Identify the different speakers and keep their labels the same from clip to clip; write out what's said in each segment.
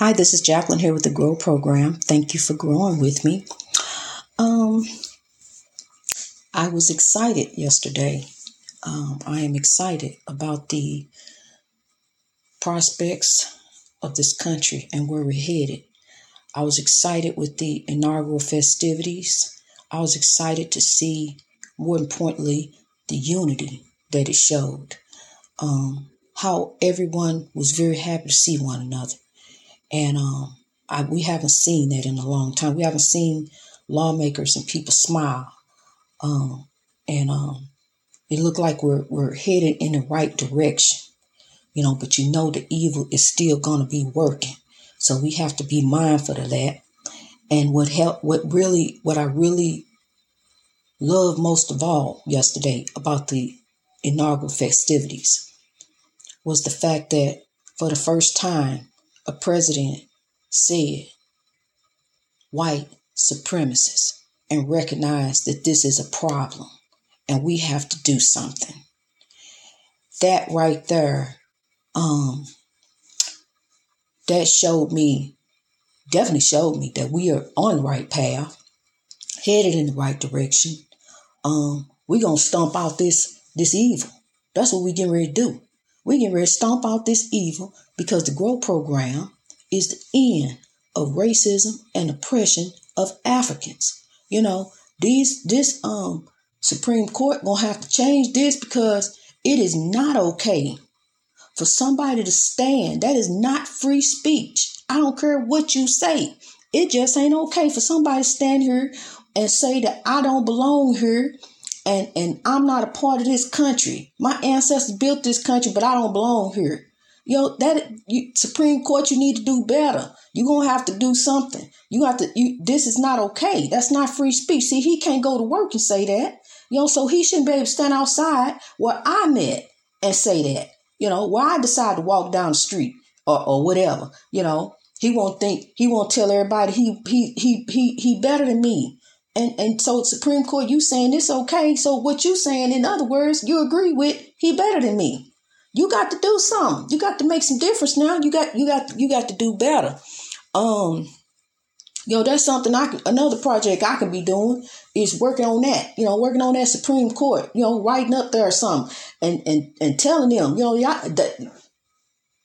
Speaker 1: Hi, this is Jacqueline here with the Grow Program. Thank you for growing with me. Um, I was excited yesterday. Um, I am excited about the prospects of this country and where we're headed. I was excited with the inaugural festivities. I was excited to see, more importantly, the unity that it showed. Um, how everyone was very happy to see one another. And um, I, we haven't seen that in a long time. We haven't seen lawmakers and people smile. Um, and um, it looked like we're, we're headed in the right direction, you know, but you know the evil is still going to be working. So we have to be mindful of that. And what helped, what really, what I really loved most of all yesterday about the inaugural festivities was the fact that for the first time, a president said white supremacists and recognize that this is a problem and we have to do something. That right there, um, that showed me, definitely showed me that we are on the right path, headed in the right direction. Um, we're gonna stomp out this this evil. That's what we getting ready to do. We getting ready to stomp out this evil because the Grow Program is the end of racism and oppression of Africans. You know, these this um Supreme Court gonna have to change this because it is not okay for somebody to stand. That is not free speech. I don't care what you say. It just ain't okay for somebody to stand here and say that I don't belong here and and I'm not a part of this country. My ancestors built this country, but I don't belong here. Yo, that you, Supreme Court, you need to do better. You're gonna have to do something. You have to. You this is not okay. That's not free speech. See, he can't go to work and say that. You know, so he shouldn't be able to stand outside where I'm at and say that. You know, where I decide to walk down the street or, or whatever. You know, he won't think he won't tell everybody he he he he he better than me. And and so Supreme Court, you saying it's okay. So what you saying, in other words, you agree with he better than me. You got to do something. You got to make some difference now. You got you got you got to do better. Um, know, that's something I can, another project I can be doing is working on that. You know, working on that Supreme Court. You know, writing up there or something and and and telling them, you know, y'all that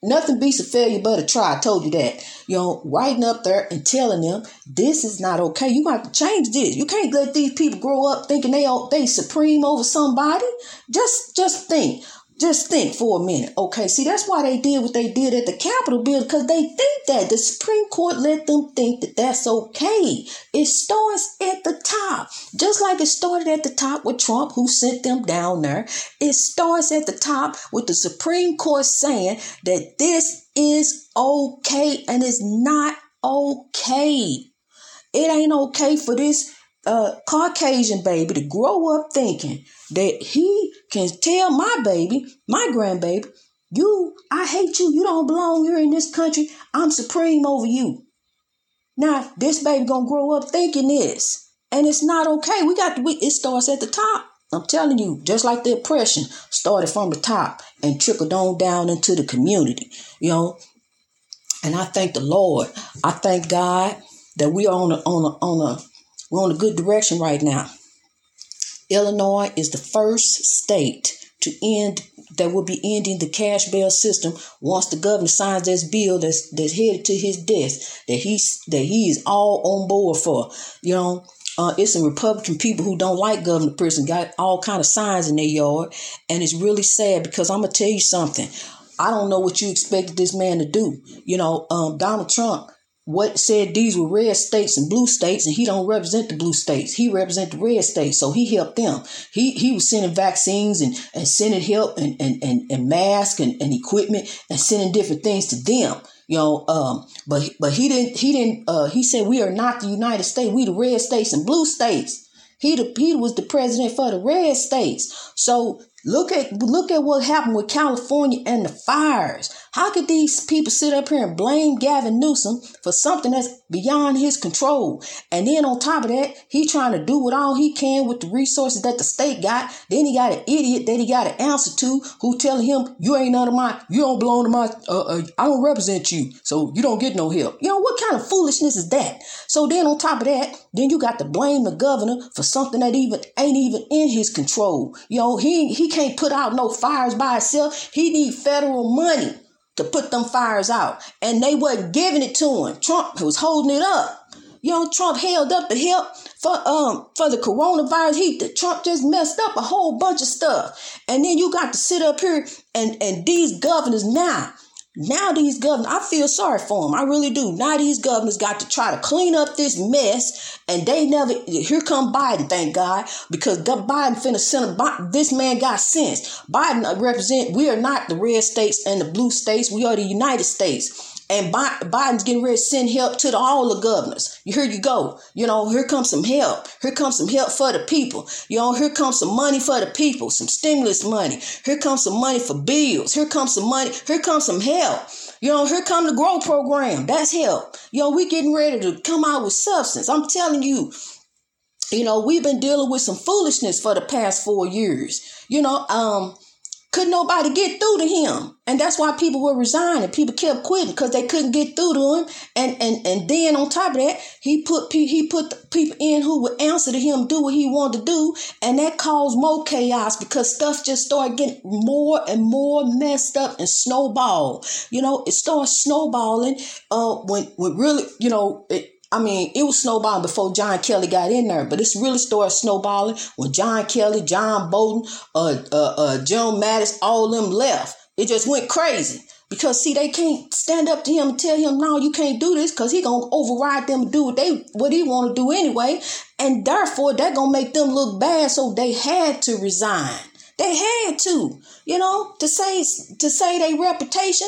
Speaker 1: Nothing beats a failure but a try. I told you that. You know, writing up there and telling them this is not okay. You have to change this. You can't let these people grow up thinking they they supreme over somebody. Just just think. Just think for a minute. Okay, see, that's why they did what they did at the Capitol bill because they think that the Supreme Court let them think that that's okay. It starts at the top, just like it started at the top with Trump, who sent them down there. It starts at the top with the Supreme Court saying that this is okay and it's not okay. It ain't okay for this uh, Caucasian baby to grow up thinking that he can tell my baby, my grandbaby, you, I hate you. You don't belong here in this country. I'm supreme over you. Now, this baby gonna grow up thinking this, and it's not okay. We got to. We, it starts at the top. I'm telling you, just like the oppression started from the top and trickled on down into the community. You know, and I thank the Lord. I thank God that we are on a on a on a we're on a good direction right now. Illinois is the first state to end that will be ending the cash bail system once the governor signs this bill that's that's headed to his desk that he's that he is all on board for. You know, uh, it's some Republican people who don't like Governor Pritzker got all kind of signs in their yard, and it's really sad because I'm gonna tell you something. I don't know what you expected this man to do. You know, um, Donald Trump what said these were red states and blue states, and he don't represent the blue states. He represent the red states, so he helped them. He he was sending vaccines and, and sending help and and, and, and masks and, and equipment and sending different things to them. You know, um, but but he didn't he didn't uh, he said we are not the United States, we the red states and blue states. He the, he was the president for the red states. So Look at look at what happened with California and the fires. How could these people sit up here and blame Gavin Newsom for something that's beyond his control? And then on top of that, he trying to do what all he can with the resources that the state got. Then he got an idiot that he got an answer to who telling him, you ain't none of my, you don't belong to my, uh, uh, I don't represent you. So you don't get no help. You know, what kind of foolishness is that? So then on top of that, then you got to blame the governor for something that even ain't even in his control. You know, he, he can't put out no fires by himself. He need federal money to put them fires out. And they wasn't giving it to him. Trump was holding it up. You know, Trump held up the help for um for the coronavirus. He Trump just messed up a whole bunch of stuff. And then you got to sit up here and and these governors now now these governors, I feel sorry for them. I really do. Now these governors got to try to clean up this mess, and they never. Here come Biden, thank God, because Biden finna send a, this man got sense. Biden uh, represent. We are not the red states and the blue states. We are the United States. And Biden's getting ready to send help to the, all the governors. Here you go. You know, here comes some help. Here comes some help for the people. You know, here comes some money for the people, some stimulus money. Here comes some money for bills. Here comes some money. Here comes some help. You know, here come the grow program. That's help. You know, we getting ready to come out with substance. I'm telling you, you know, we've been dealing with some foolishness for the past four years. You know, um, could nobody get through to him. And that's why people were resigning. People kept quitting because they couldn't get through to him. And and and then on top of that, he put he put people in who would answer to him, do what he wanted to do, and that caused more chaos because stuff just started getting more and more messed up and snowball. You know, it started snowballing. Uh, when when really, you know, it, I mean, it was snowballing before John Kelly got in there, but it's really started snowballing when John Kelly, John Bolton, uh, uh, uh, Joe Mattis, all them left. It just went crazy because see, they can't stand up to him and tell him, "No, you can't do this," because he gonna override them and do what they what he want to do anyway, and therefore that gonna make them look bad. So they had to resign. They had to, you know, to say to say their reputation.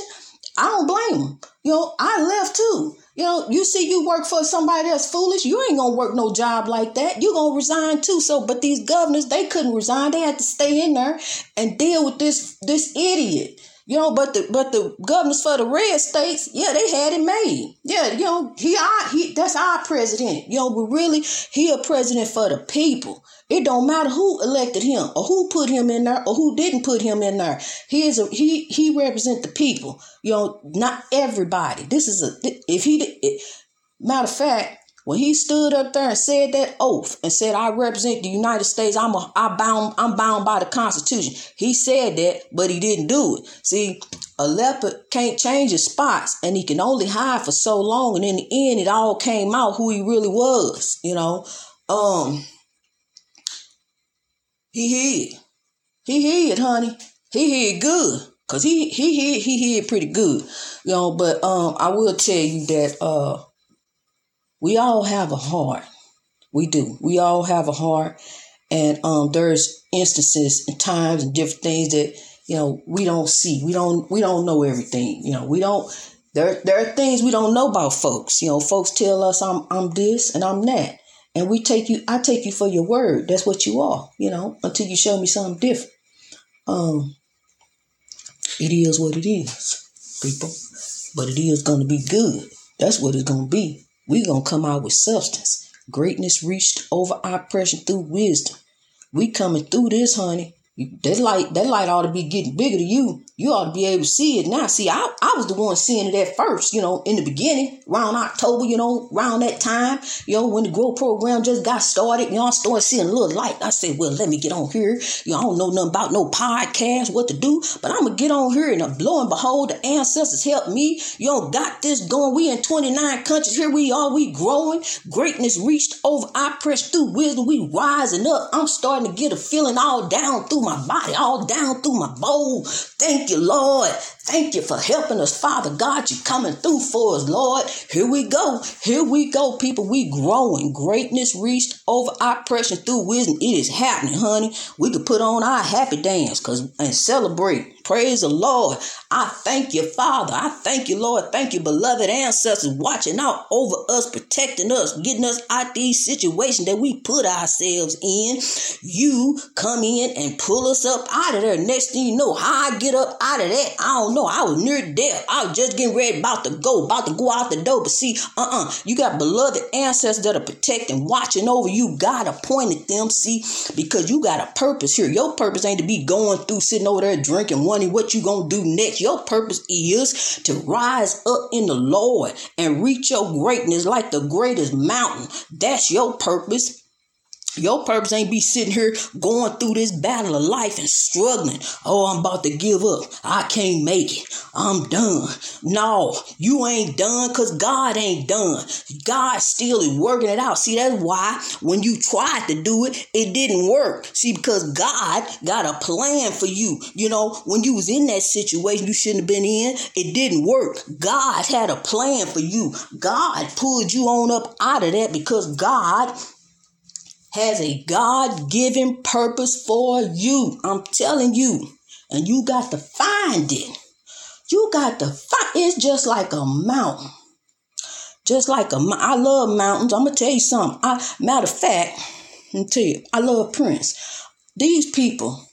Speaker 1: I don't blame them. You know, I left too. You know, you see you work for somebody that's foolish, you ain't gonna work no job like that. You gonna resign too. So, but these governors, they couldn't resign. They had to stay in there and deal with this this idiot. You know, but the but the governors for the red states, yeah, they had it made. Yeah, you know, he our he that's our president. You know, but really, he a president for the people. It don't matter who elected him or who put him in there or who didn't put him in there. He is a he he represent the people. You know, not everybody. This is a if he matter of fact, when he stood up there and said that oath and said, "I represent the United States. I'm a, I bound. I'm bound by the Constitution." He said that, but he didn't do it. See, a leopard can't change his spots, and he can only hide for so long. And in the end, it all came out who he really was. You know, um, he hid. He hid, honey. He hid good. Cause he he hid he hid pretty good. You know, but um I will tell you that uh we all have a heart. We do. We all have a heart. And um there's instances and times and different things that, you know, we don't see. We don't we don't know everything. You know, we don't there there are things we don't know about folks. You know, folks tell us I'm I'm this and I'm that and we take you i take you for your word that's what you are you know until you show me something different um it is what it is people but it is to be good that's what it's to be we're going to come out with substance. Greatness reached over oppression through wisdom. We coming through this honey that light that light ought to be getting bigger to you you ought to be able to see it now. See, I, I was the one seeing it at first, you know, in the beginning, around October, you know, around that time, you know, when the grow program just got started, you know, I started seeing a little light. I said, well, let me get on here. You know, I don't know nothing about no podcast, what to do, but I'm to get on here and uh, lo and behold, the ancestors helped me. You know, got this going. We in 29 countries. Here we are. We growing. Greatness reached over. I press through wisdom. We rising up. I'm starting to get a feeling all down through my body, all down through my bowl. Thank you, Lord. Thank you for helping us, Father God. You coming through for us, Lord. Here we go. Here we go, people. We growing. Greatness reached over oppression through wisdom. It is happening, honey. We can put on our happy dance cause and celebrate. Praise the Lord. I thank you, Father. I thank you, Lord. Thank you, beloved ancestors, watching out over us, protecting us, getting us out of these situations that we put ourselves in. You come in and pull us up out of there. Next thing you know, how I get up out of that, I don't know. I was near death. I was just getting ready, about to go, about to go out the door. But see, uh-uh. You got beloved ancestors that are protecting, watching over you. God appointed them, see, because you got a purpose here. Your purpose ain't to be going through, sitting over there drinking, wondering what you gonna do next. Your purpose is to rise up in the Lord and reach your greatness like the greatest mountain. That's your purpose. Your purpose ain't be sitting here going through this battle of life and struggling. Oh, I'm about to give up. I can't make it. I'm done. No, you ain't done because God ain't done. God still is working it out. See, that's why when you tried to do it, it didn't work. See, because God got a plan for you. You know, when you was in that situation you shouldn't have been in, it didn't work. God had a plan for you. God pulled you on up out of that because God has a God given purpose for you. I'm telling you. And you got to find it. You got to find it. it's just like a mountain. Just like a I love mountains. I'm gonna tell you something. I matter of fact, me tell you, I love Prince. These people,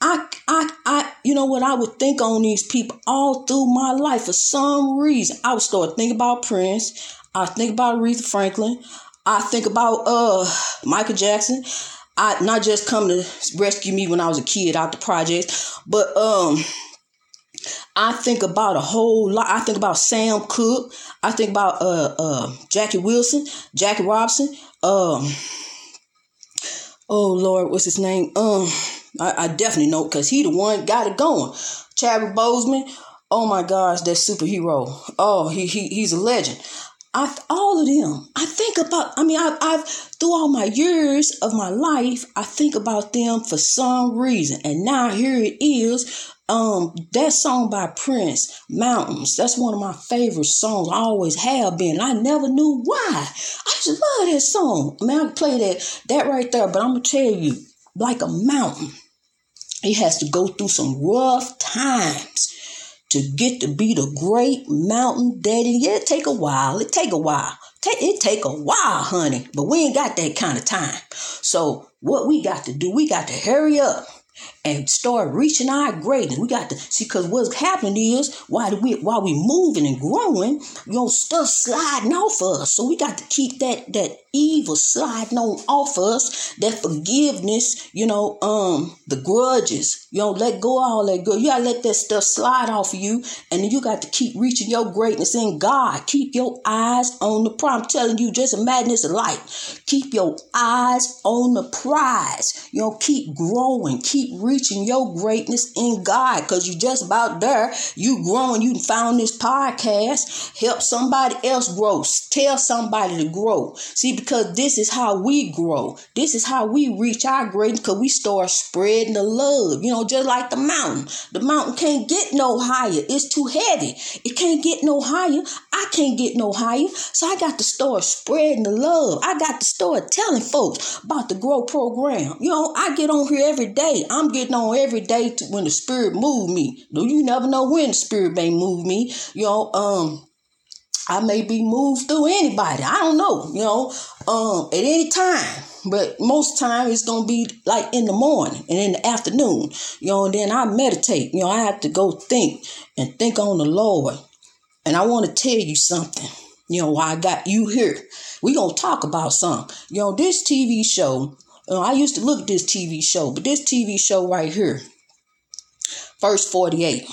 Speaker 1: I I I you know what I would think on these people all through my life for some reason. I would start thinking about Prince. I think about Aretha Franklin. I think about uh Michael Jackson. I not just come to rescue me when I was a kid out the projects, but um I think about a whole lot. I think about Sam Cooke. I think about uh uh Jackie Wilson, Jackie Robinson. Um oh Lord, what's his name? Um I, I definitely know because he the one got it going. Chadwick Boseman. Oh my gosh, that superhero. Oh, he, he he's a legend. I all of them. I think about. I mean, I, I've through all my years of my life, I think about them for some reason, and now here it is. Um, that song by Prince, Mountains. That's one of my favorite songs. I always have been. I never knew why. I just love that song. I mean, I play that that right there, but I'm gonna tell you, like a mountain, it has to go through some rough times to get to be the great mountain daddy. Yeah, it take a while. It take a while. It take a while, honey. But we ain't got that kind of time. So what we got to do, we got to hurry up and start reaching our greatness. We got to see because what's happening is while we while we moving and growing, you know, stuff sliding off of us. So we got to keep that that evil sliding on off us, that forgiveness, you know, um, the grudges, you know, let go all that good. You gotta let that stuff slide off of you, and then you got to keep reaching your greatness in God. Keep your eyes on the prize. I'm telling you, just imagine it's a light. Keep your eyes on the prize. You know, keep growing, keep reaching your greatness in God, because you just about there. You growing, you found this podcast, help somebody else grow, tell somebody to grow. See, because this is how we grow. This is how we reach our greatness because we start spreading the love. You know, just like the mountain. The mountain can't get no higher. It's too heavy. It can't get no higher. I can't get no higher. So I got to start spreading the love. I got to start telling folks about the Grow program. You know, I get on here every day. I'm getting on every day to, when the spirit move me. You never know when the spirit may move me? You know, um, I may be moved through anybody. I don't know, you know, um, at any time. But most time it's gonna be like in the morning and in the afternoon, you know, and then I meditate. You know, I have to go think and think on the Lord. And I want to tell you something. You know, why I got you here. we gonna talk about something. You know, this TV show, you know, I used to look at this TV show, but this TV show right here, First 48.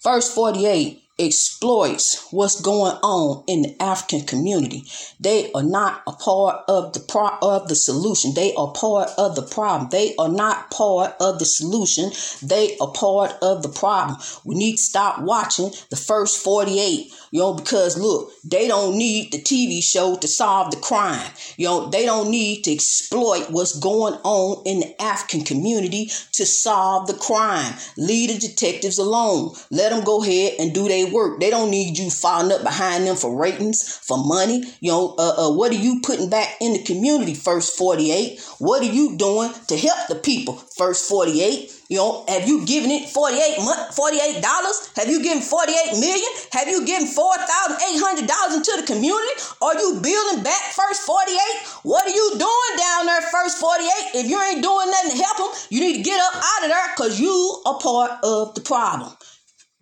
Speaker 1: First 48 exploits what's going on in the African community. They are not a part of the pro- of the solution. They are part of the problem. They are not part of the solution. They are part of the problem. We need to stop watching the first 48 you know, because look, they don't need the TV show to solve the crime. You know, they don't need to exploit what's going on in the African community to solve the crime. Leave the detectives alone. Let them go ahead and do their work. They don't need you following up behind them for ratings, for money. You know, uh, uh, what are you putting back in the community? First 48. What are you doing to help the people? First 48. You know, have you given it 48 month, $48? Have you given 48 million? Have you given $4,800 into the community? Are you building back first 48? What are you doing down there first 48? If you ain't doing nothing to help them, you need to get up out of there because you are part of the problem.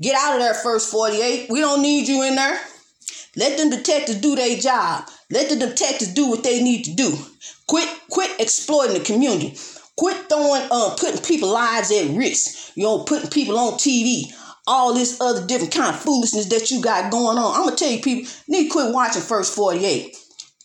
Speaker 1: Get out of there first 48. We don't need you in there. Let them detectives do their job. Let the detectives do what they need to do. Quit, quit exploiting the community. Quit throwing, uh, putting people lives at risk. You know, putting people on TV. All this other different kind of foolishness that you got going on. I'm gonna tell you, people need to quit watching First 48.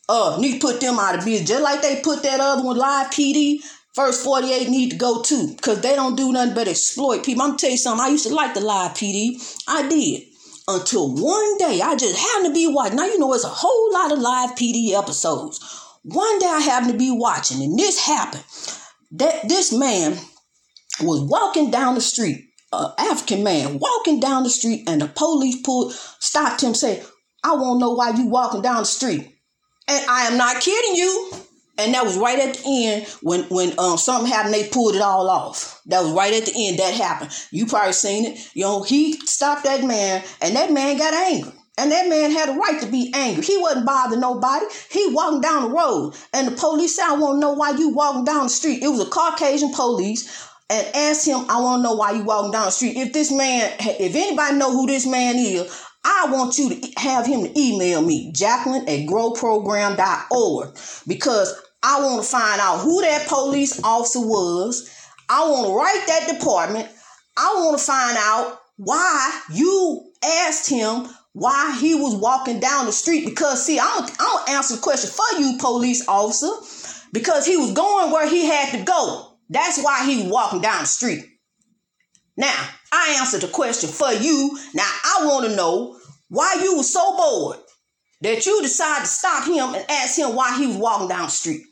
Speaker 1: Uh, need to put them out of business, just like they put that other one, Live PD. First 48 need to go too, because they don't do nothing but exploit people. I'm gonna tell you something. I used to like the Live PD. I did. Until one day I just happened to be watching. Now you know it's a whole lot of live PD episodes. One day I happened to be watching, and this happened that this man was walking down the street, an African man walking down the street, and the police pulled, stopped him, said, I want to know why you walking down the street. And I am not kidding you. And that was right at the end when when um something happened, they pulled it all off. That was right at the end that happened. You probably seen it. You know, he stopped that man, and that man got angry. And that man had a right to be angry. He wasn't bothering nobody. He walking down the road. And the police said, I want to know why you walking down the street. It was a Caucasian police and asked him, I want to know why you walking down the street. If this man, if anybody know who this man is, I want you to have him to email me, Jacqueline at growprogram.org, because I want to find out who that police officer was. I want to write that department. I want to find out why you asked him why he was walking down the street. Because, see, I'm going to answer the question for you, police officer, because he was going where he had to go. That's why he was walking down the street. Now, I answered the question for you. Now, I want to know why you were so bored that you decided to stop him and ask him why he was walking down the street.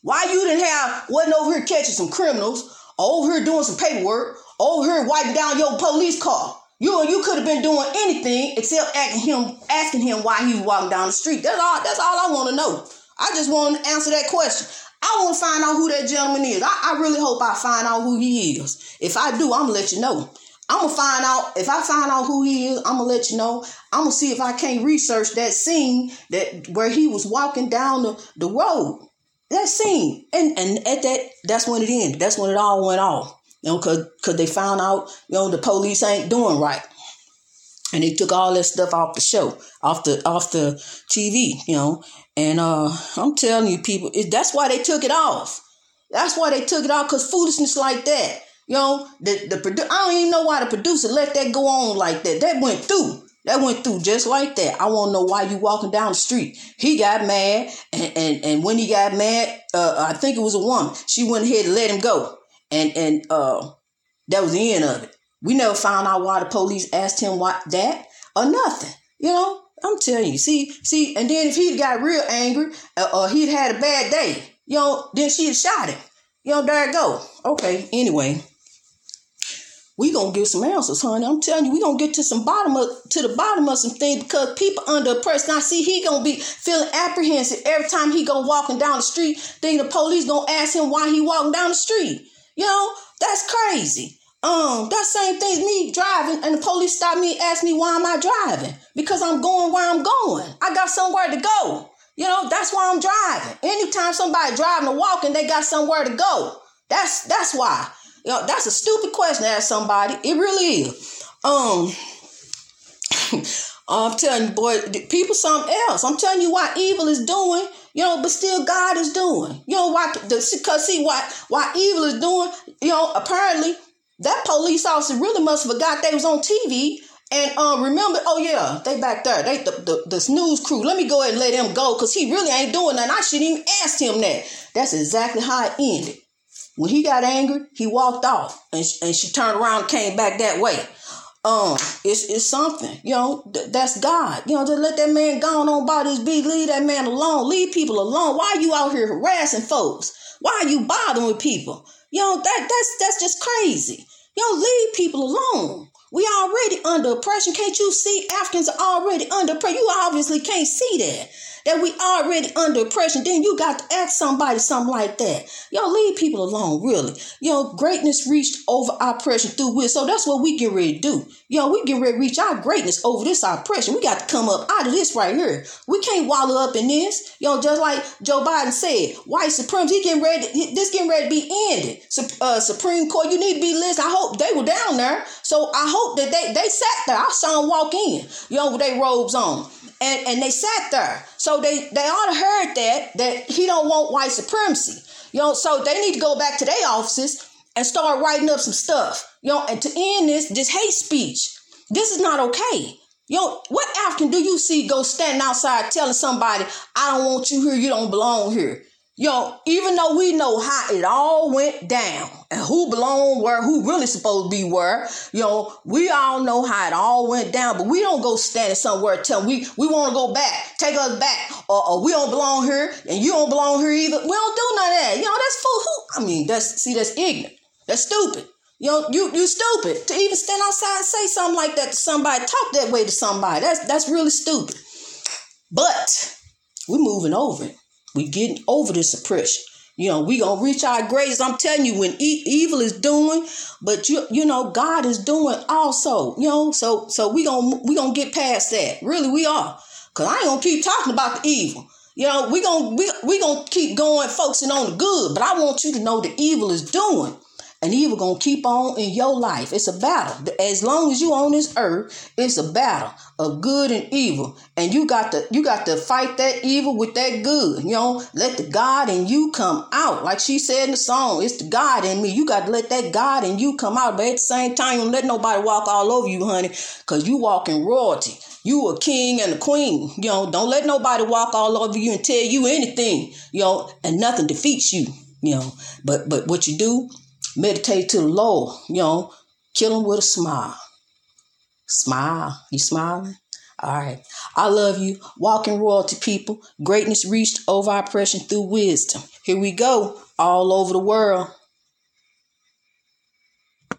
Speaker 1: Why you didn't have, wasn't over here catching some criminals, over here doing some paperwork, over here wiping down your police car. You you could have been doing anything except asking him asking him why he was walking down the street. That's all. That's all I want to know. I just want to answer that question. I want to find out who that gentleman is. I, I really hope I find out who he is. If I do, I'm gonna let you know. I'm gonna find out if I find out who he is. I'm gonna let you know. I'm gonna see if I can't research that scene that where he was walking down the, the road. That scene, and and at that, that's when it ended. That's when it all went off. You know, cause, cause they found out, you know, the police ain't doing right. And they took all that stuff off the show, off the off the TV, you know. And uh I'm telling you, people, it, that's why they took it off. That's why they took it off, cause foolishness like that. You know, the the produ- I don't even know why the producer let that go on like that. That went through. That went through just like that. I want to know why you walking down the street. He got mad, and and, and when he got mad, uh, I think it was a woman. She went ahead and let him go and and uh, that was the end of it. We never found out why the police asked him what that or nothing. You know, I'm telling you. See, see, and then if he'd got real angry uh, or he'd had a bad day, you know, then she'd shot him. You know, there it go. Okay. Anyway, we gonna get some answers, honey. I'm telling you, we gonna get to some bottom of to the bottom of some things because people under pressure. Now, see, he gonna be feeling apprehensive every time he go walking down the street. Then the police gonna ask him why he walking down the street. You know, that's crazy. Um, that same thing me driving and the police stop me ask me why am I driving? Because I'm going where I'm going. I got somewhere to go. You know, that's why I'm driving. Anytime somebody driving or walking, they got somewhere to go. That's that's why. You know, that's a stupid question to ask somebody. It really is. Um I'm telling you, boy, people something else. I'm telling you what evil is doing you know, but still God is doing. You know why? Because see what why evil is doing. You know, apparently that police officer really must have forgot they was on TV and um, remember, oh yeah, they back there. They the, the, the news crew. Let me go ahead and let him go because he really ain't doing nothing. I shouldn't even ask him that. That's exactly how it ended. When he got angry, he walked off, and, and she turned around and came back that way um, it's it's something, you know. Th- that's God, you know. Just let that man go on his beat. Leave that man alone. Leave people alone. Why are you out here harassing folks? Why are you bothering people? You know that that's that's just crazy. You leave people alone. We already under oppression. Can't you see Africans are already under pressure? You obviously can't see that that we already under oppression, then you got to ask somebody something like that. Y'all leave people alone, really. Yo, greatness reached over oppression through will. So that's what we get ready to do. Yo, we get ready to reach our greatness over this oppression. We got to come up out of this right here. We can't wallow up in this. Yo, just like Joe Biden said, white supremacy, getting ready, to, this getting ready to be ended. Uh, Supreme Court, you need to be listening. I hope they were down there. So I hope that they, they sat there. I saw them walk in, yo, with their robes on and, and they sat there. So they, they to heard that, that he don't want white supremacy. You know, so they need to go back to their offices and start writing up some stuff. You know, and to end this, this hate speech. This is not okay. Know, what African do you see go standing outside telling somebody, I don't want you here, you don't belong here? Yo, even though we know how it all went down and who belonged where, who really supposed to be where, yo, we all know how it all went down, but we don't go standing somewhere telling we we want to go back, take us back, or, or, we don't belong here and you don't belong here either. We don't do none of that. You know, that's fool. Who? I mean, that's see, that's ignorant. That's stupid. You know, you you stupid to even stand outside and say something like that to somebody, talk that way to somebody. That's that's really stupid. But we're moving over it. We getting over this oppression. You know, we gonna reach our greatest. I'm telling you, when e- evil is doing, but you you know, God is doing also. You know, so so we gonna we gonna get past that. Really, we are. Cause I ain't gonna keep talking about the evil. You know, we gonna we we gonna keep going, focusing on the good. But I want you to know the evil is doing and evil gonna keep on in your life. It's a battle. As long as you on this earth, it's a battle of good and evil. And you got to you got to fight that evil with that good. You know, let the God in you come out. Like she said in the song, it's the God in me. You got to let that God in you come out. But at the same time, don't let nobody walk all over you, honey, because you walk in royalty. You a king and a queen. You know, don't let nobody walk all over you and tell you anything. You know, and nothing defeats you. You know, but but what you do meditate to the Lord, you know, kill him with a smile. Smile. You smiling? All right. I love you. Walking royalty people. Greatness reached over oppression through wisdom. Here we go. All over the world.